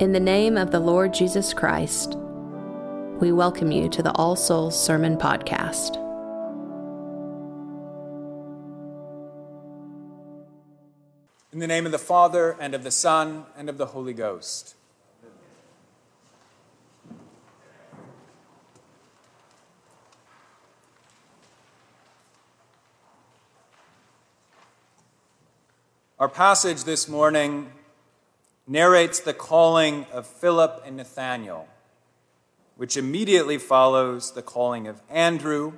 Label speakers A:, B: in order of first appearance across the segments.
A: In the name of the Lord Jesus Christ, we welcome you to the All Souls Sermon Podcast.
B: In the name of the Father, and of the Son, and of the Holy Ghost. Our passage this morning narrates the calling of Philip and Nathanael, which immediately follows the calling of Andrew,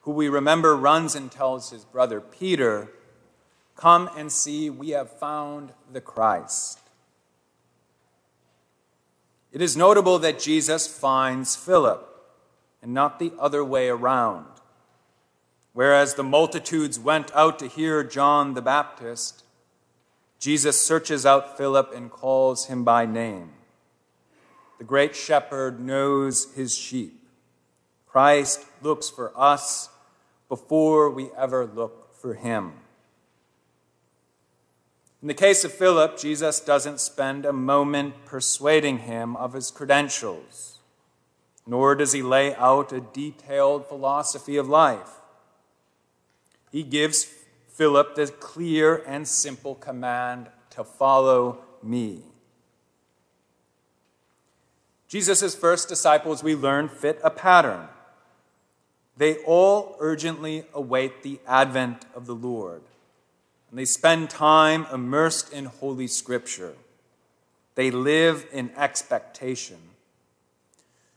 B: who we remember runs and tells his brother Peter, Come and see, we have found the Christ. It is notable that Jesus finds Philip and not the other way around. Whereas the multitudes went out to hear John the Baptist, Jesus searches out Philip and calls him by name. The great shepherd knows his sheep. Christ looks for us before we ever look for him. In the case of Philip, Jesus doesn't spend a moment persuading him of his credentials, nor does he lay out a detailed philosophy of life. He gives Philip the clear and simple command to follow me. Jesus' first disciples, we learn, fit a pattern. They all urgently await the advent of the Lord, and they spend time immersed in Holy Scripture. They live in expectation.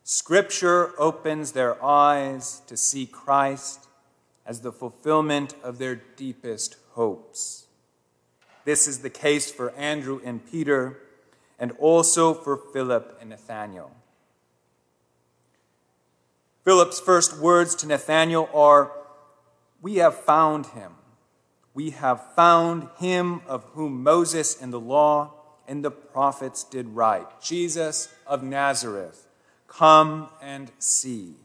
B: Scripture opens their eyes to see Christ as the fulfillment of their deepest hopes. This is the case for Andrew and Peter, and also for Philip and Nathanael. Philip's first words to Nathanael are, We have found him. We have found him of whom Moses and the law and the prophets did write, Jesus of Nazareth. Come and see.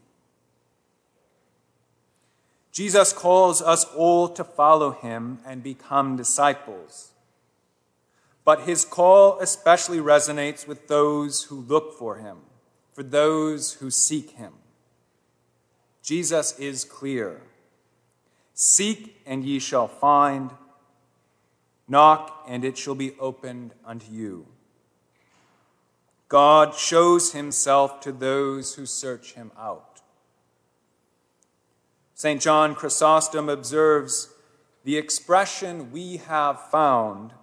B: Jesus calls us all to follow him and become disciples. But his call especially resonates with those who look for him, for those who seek him. Jesus is clear Seek, and ye shall find. Knock, and it shall be opened unto you. God shows himself to those who search him out. St. John Chrysostom observes the expression we have found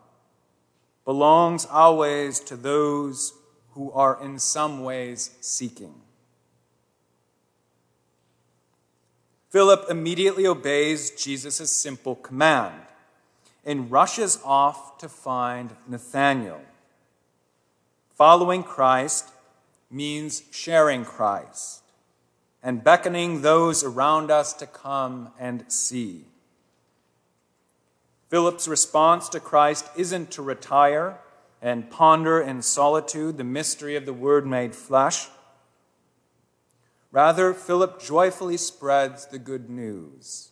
B: belongs always to those who are in some ways seeking. Philip immediately obeys Jesus' simple command and rushes off to find Nathanael. Following Christ means sharing Christ and beckoning those around us to come and see. Philip's response to Christ isn't to retire and ponder in solitude the mystery of the Word made flesh. Rather, Philip joyfully spreads the good news.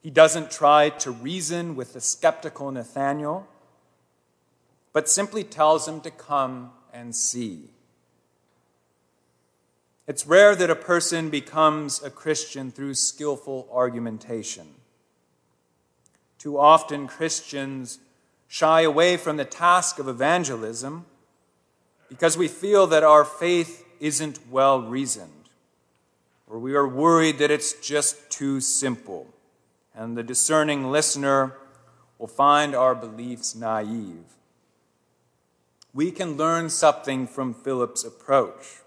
B: He doesn't try to reason with the skeptical Nathanael, but simply tells him to come and see. It's rare that a person becomes a Christian through skillful argumentation. Too often, Christians shy away from the task of evangelism because we feel that our faith isn't well reasoned, or we are worried that it's just too simple, and the discerning listener will find our beliefs naive. We can learn something from Philip's approach.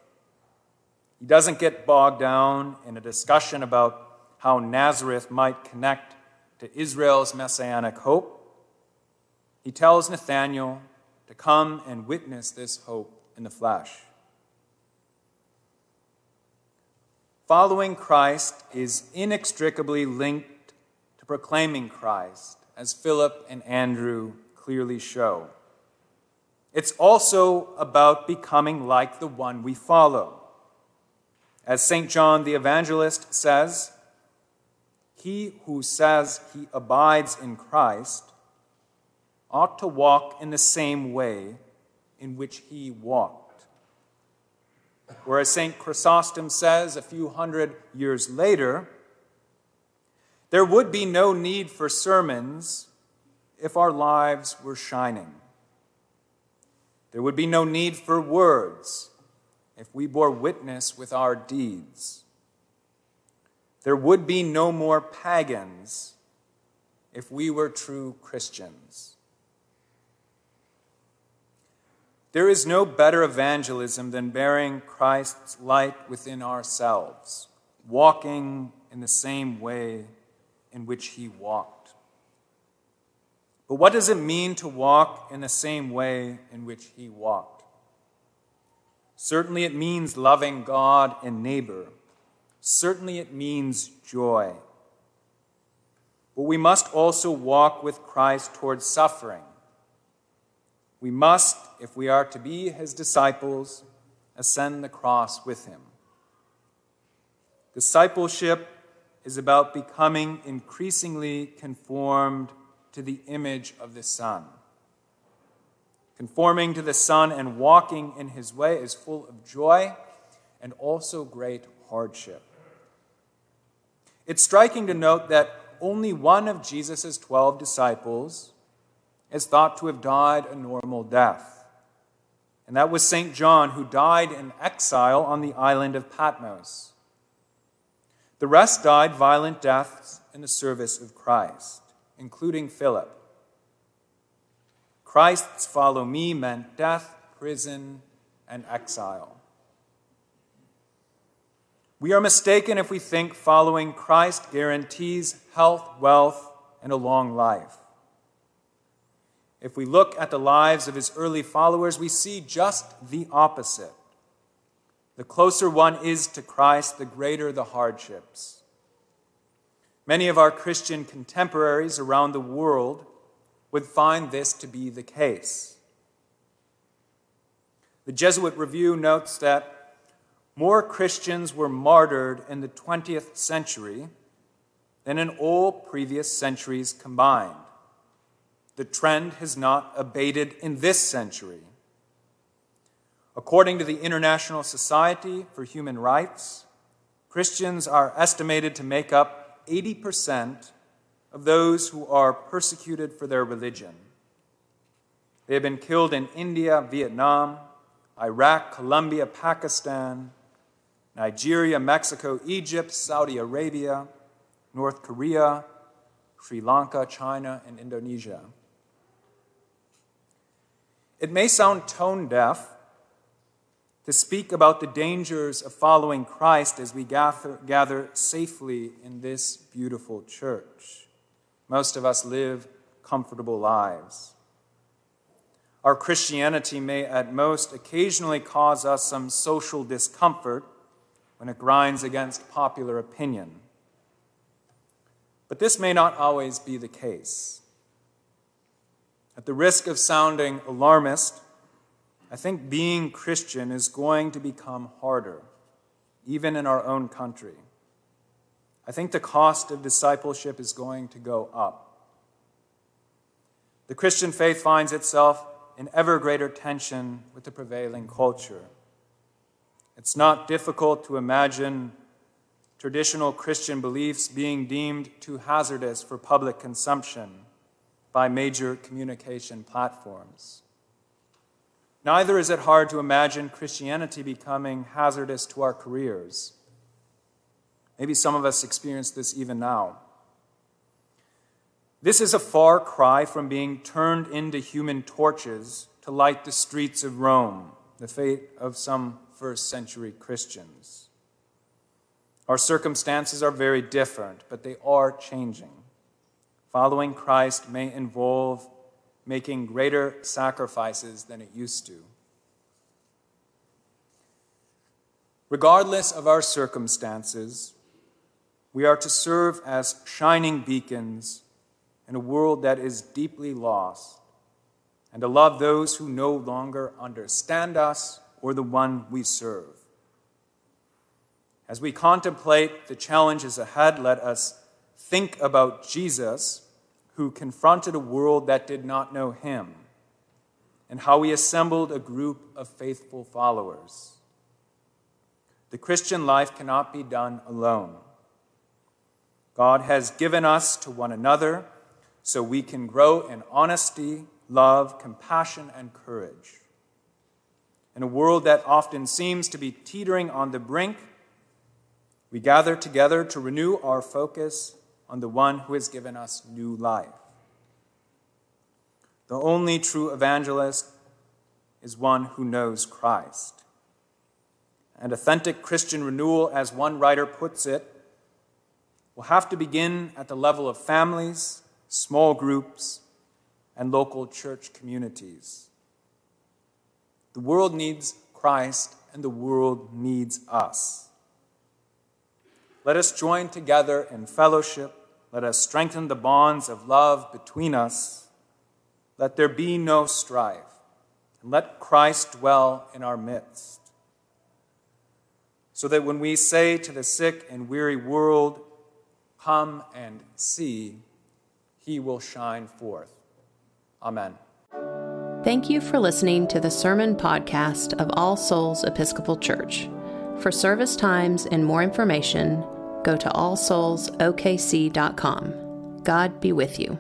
B: He doesn't get bogged down in a discussion about how Nazareth might connect to Israel's messianic hope. He tells Nathanael to come and witness this hope in the flesh. Following Christ is inextricably linked to proclaiming Christ, as Philip and Andrew clearly show. It's also about becoming like the one we follow. As St. John the Evangelist says, he who says he abides in Christ ought to walk in the same way in which he walked. Whereas St. Chrysostom says a few hundred years later, there would be no need for sermons if our lives were shining. There would be no need for words if we bore witness with our deeds. There would be no more pagans if we were true Christians. There is no better evangelism than bearing Christ's light within ourselves, walking in the same way in which he walked. But what does it mean to walk in the same way in which he walked? Certainly, it means loving God and neighbor. Certainly, it means joy. But we must also walk with Christ towards suffering. We must, if we are to be his disciples, ascend the cross with him. Discipleship is about becoming increasingly conformed to the image of the Son. Conforming to the Son and walking in his way is full of joy and also great hardship. It's striking to note that only one of Jesus' 12 disciples is thought to have died a normal death. And that was St. John, who died in exile on the island of Patmos. The rest died violent deaths in the service of Christ, including Philip. Christ's follow me meant death, prison, and exile. We are mistaken if we think following Christ guarantees health, wealth, and a long life. If we look at the lives of his early followers, we see just the opposite. The closer one is to Christ, the greater the hardships. Many of our Christian contemporaries around the world would find this to be the case. The Jesuit Review notes that more Christians were martyred in the 20th century than in all previous centuries combined. The trend has not abated in this century. According to the International Society for Human Rights, Christians are estimated to make up 80% of those who are persecuted for their religion. They have been killed in India, Vietnam, Iraq, Colombia, Pakistan, Nigeria, Mexico, Egypt, Saudi Arabia, North Korea, Sri Lanka, China, and Indonesia. It may sound tone deaf to speak about the dangers of following Christ as we gather, gather safely in this beautiful church. Most of us live comfortable lives. Our Christianity may at most occasionally cause us some social discomfort when it grinds against popular opinion. But this may not always be the case. At the risk of sounding alarmist, I think being Christian is going to become harder, even in our own country. I think the cost of discipleship is going to go up. The Christian faith finds itself in ever greater tension with the prevailing culture. It's not difficult to imagine traditional Christian beliefs being deemed too hazardous for public consumption by major communication platforms. Neither is it hard to imagine Christianity becoming hazardous to our careers Maybe some of us experience this even now. This is a far cry from being turned into human torches to light the streets of Rome, the fate of some first century Christians. Our circumstances are very different, but they are changing. Following Christ may involve making greater sacrifices than it used to. Regardless of our circumstances, we are to serve as shining beacons in a world that is deeply lost, and to love those who no longer understand us or the one we serve. As we contemplate the challenges ahead, let us think about Jesus, who confronted a world that did not know him, and how he assembled a group of faithful followers. The Christian life cannot be done alone. God has given us to one another so we can grow in honesty, love, compassion, and courage. In a world that often seems to be teetering on the brink, we gather together to renew our focus on the one who has given us new life. The only true evangelist is one who knows Christ. And authentic Christian renewal, as one writer puts it, will have to begin at the level of families, small groups, and local church communities. The world needs Christ, and the world needs us. Let us join together in fellowship. Let us strengthen the bonds of love between us. Let there be no strife. And let Christ dwell in our midst. So that when we say to the sick and weary world, Come and see, he will shine forth. Amen.
A: Thank you for listening to the sermon podcast of All Souls Episcopal Church. For service times and more information, go to allsoulsokc.com. God be with you.